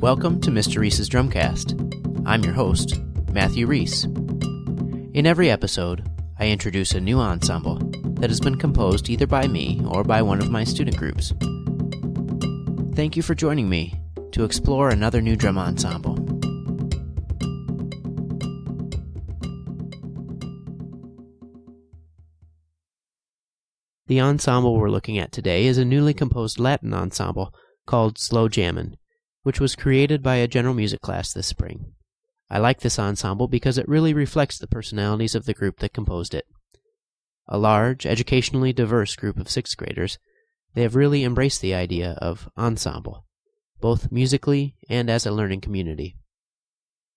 Welcome to Mr. Reese's Drumcast. I'm your host, Matthew Reese. In every episode, I introduce a new ensemble that has been composed either by me or by one of my student groups. Thank you for joining me to explore another new drum ensemble. The ensemble we're looking at today is a newly composed Latin ensemble called Slow Jammin', which was created by a general music class this spring. I like this ensemble because it really reflects the personalities of the group that composed it. A large, educationally diverse group of sixth graders, they have really embraced the idea of ensemble, both musically and as a learning community.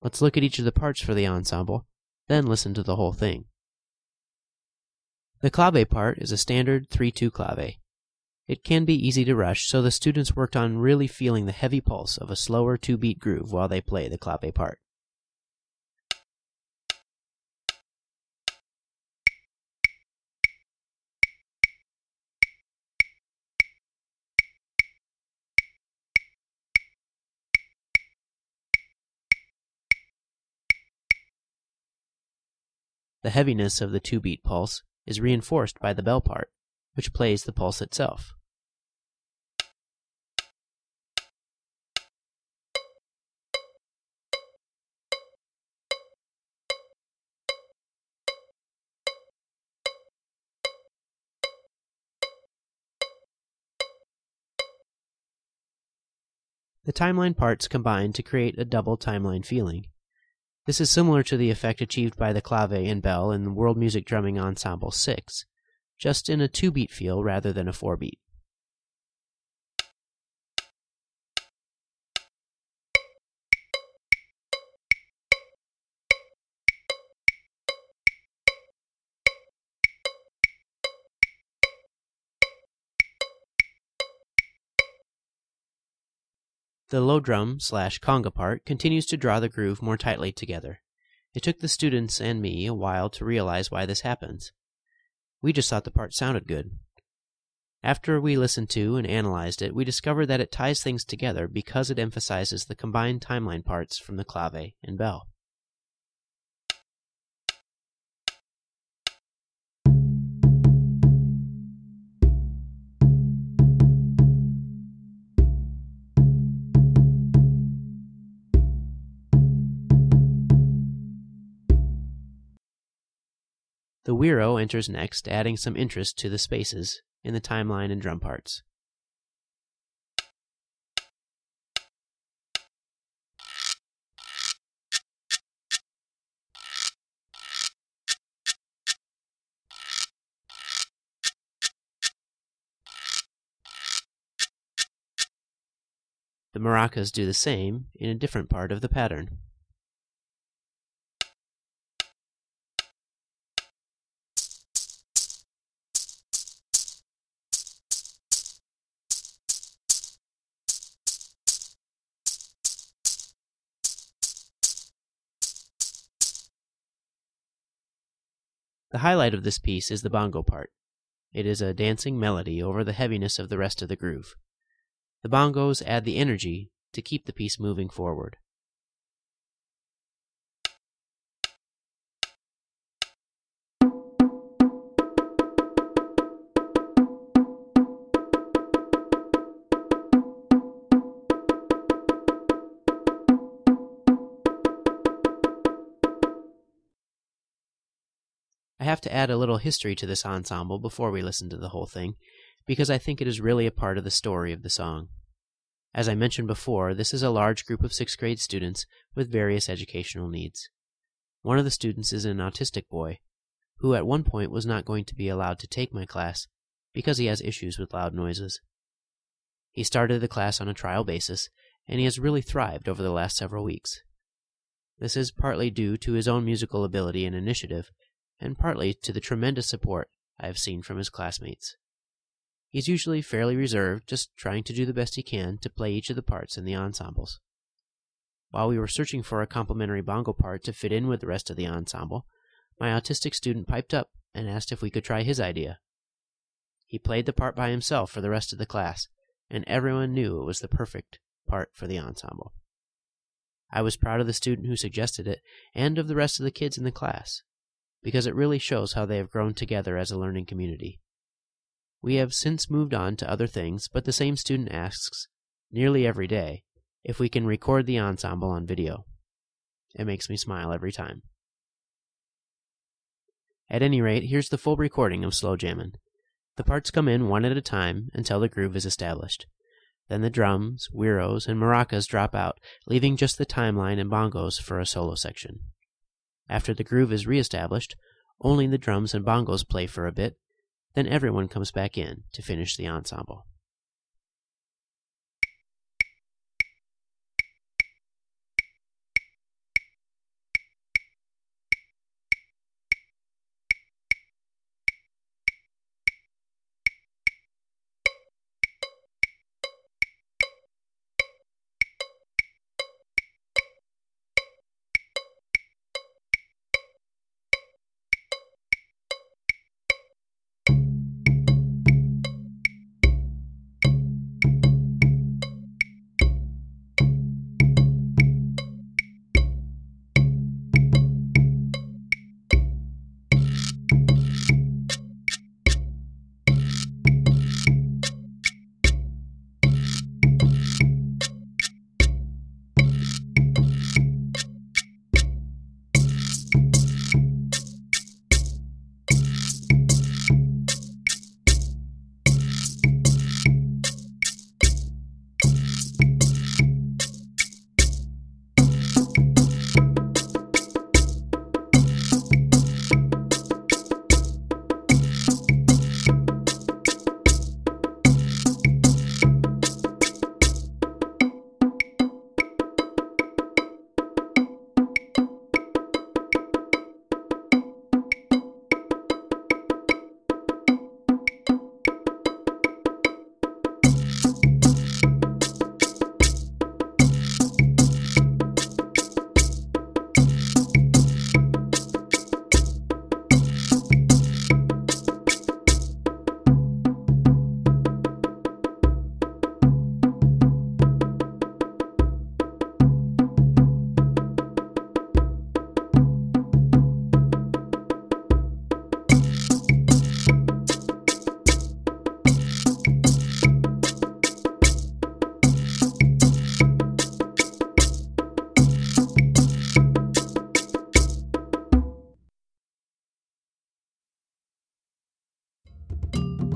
Let's look at each of the parts for the ensemble, then listen to the whole thing. The clave part is a standard 3 2 clave. It can be easy to rush, so the students worked on really feeling the heavy pulse of a slower two beat groove while they play the clave part. The heaviness of the two beat pulse is reinforced by the bell part, which plays the pulse itself. The timeline parts combine to create a double timeline feeling. This is similar to the effect achieved by the clave and bell in the World Music Drumming Ensemble 6, just in a 2 beat feel rather than a 4 beat. The low drum slash conga part continues to draw the groove more tightly together. It took the students and me a while to realize why this happens. We just thought the part sounded good. After we listened to and analyzed it, we discovered that it ties things together because it emphasizes the combined timeline parts from the clave and bell. The Güiro enters next, adding some interest to the spaces in the timeline and drum parts. The maracas do the same in a different part of the pattern. The highlight of this piece is the bongo part. It is a dancing melody over the heaviness of the rest of the groove. The bongos add the energy to keep the piece moving forward. Have to add a little history to this ensemble before we listen to the whole thing, because I think it is really a part of the story of the song. As I mentioned before, this is a large group of sixth grade students with various educational needs. One of the students is an autistic boy, who at one point was not going to be allowed to take my class because he has issues with loud noises. He started the class on a trial basis, and he has really thrived over the last several weeks. This is partly due to his own musical ability and initiative, and partly to the tremendous support I have seen from his classmates. He's usually fairly reserved, just trying to do the best he can to play each of the parts in the ensembles. While we were searching for a complementary bongo part to fit in with the rest of the ensemble, my autistic student piped up and asked if we could try his idea. He played the part by himself for the rest of the class, and everyone knew it was the perfect part for the ensemble. I was proud of the student who suggested it and of the rest of the kids in the class, because it really shows how they have grown together as a learning community. We have since moved on to other things, but the same student asks, nearly every day, if we can record the ensemble on video. It makes me smile every time. At any rate, here's the full recording of Slow Jammin'. The parts come in one at a time until the groove is established. Then the drums, güiros, and maracas drop out, leaving just the timeline and bongos for a solo section. After the groove is reestablished, only the drums and bongos play for a bit, then everyone comes back in to finish the ensemble.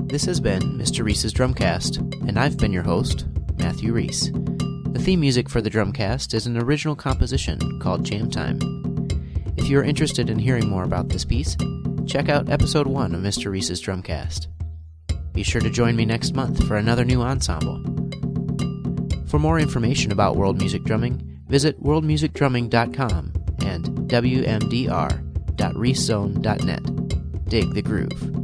This has been Mr. Reese's Drumcast, and I've been your host, Matthew Reese. The theme music for the Drumcast is an original composition called Jam Time. If you are interested in hearing more about this piece, check out episode 1 of Mr. Reese's Drumcast. Be sure to join me next month for another new ensemble. For more information about world music drumming, visit worldmusicdrumming.com and wmdr.reesezone.net. Dig the groove.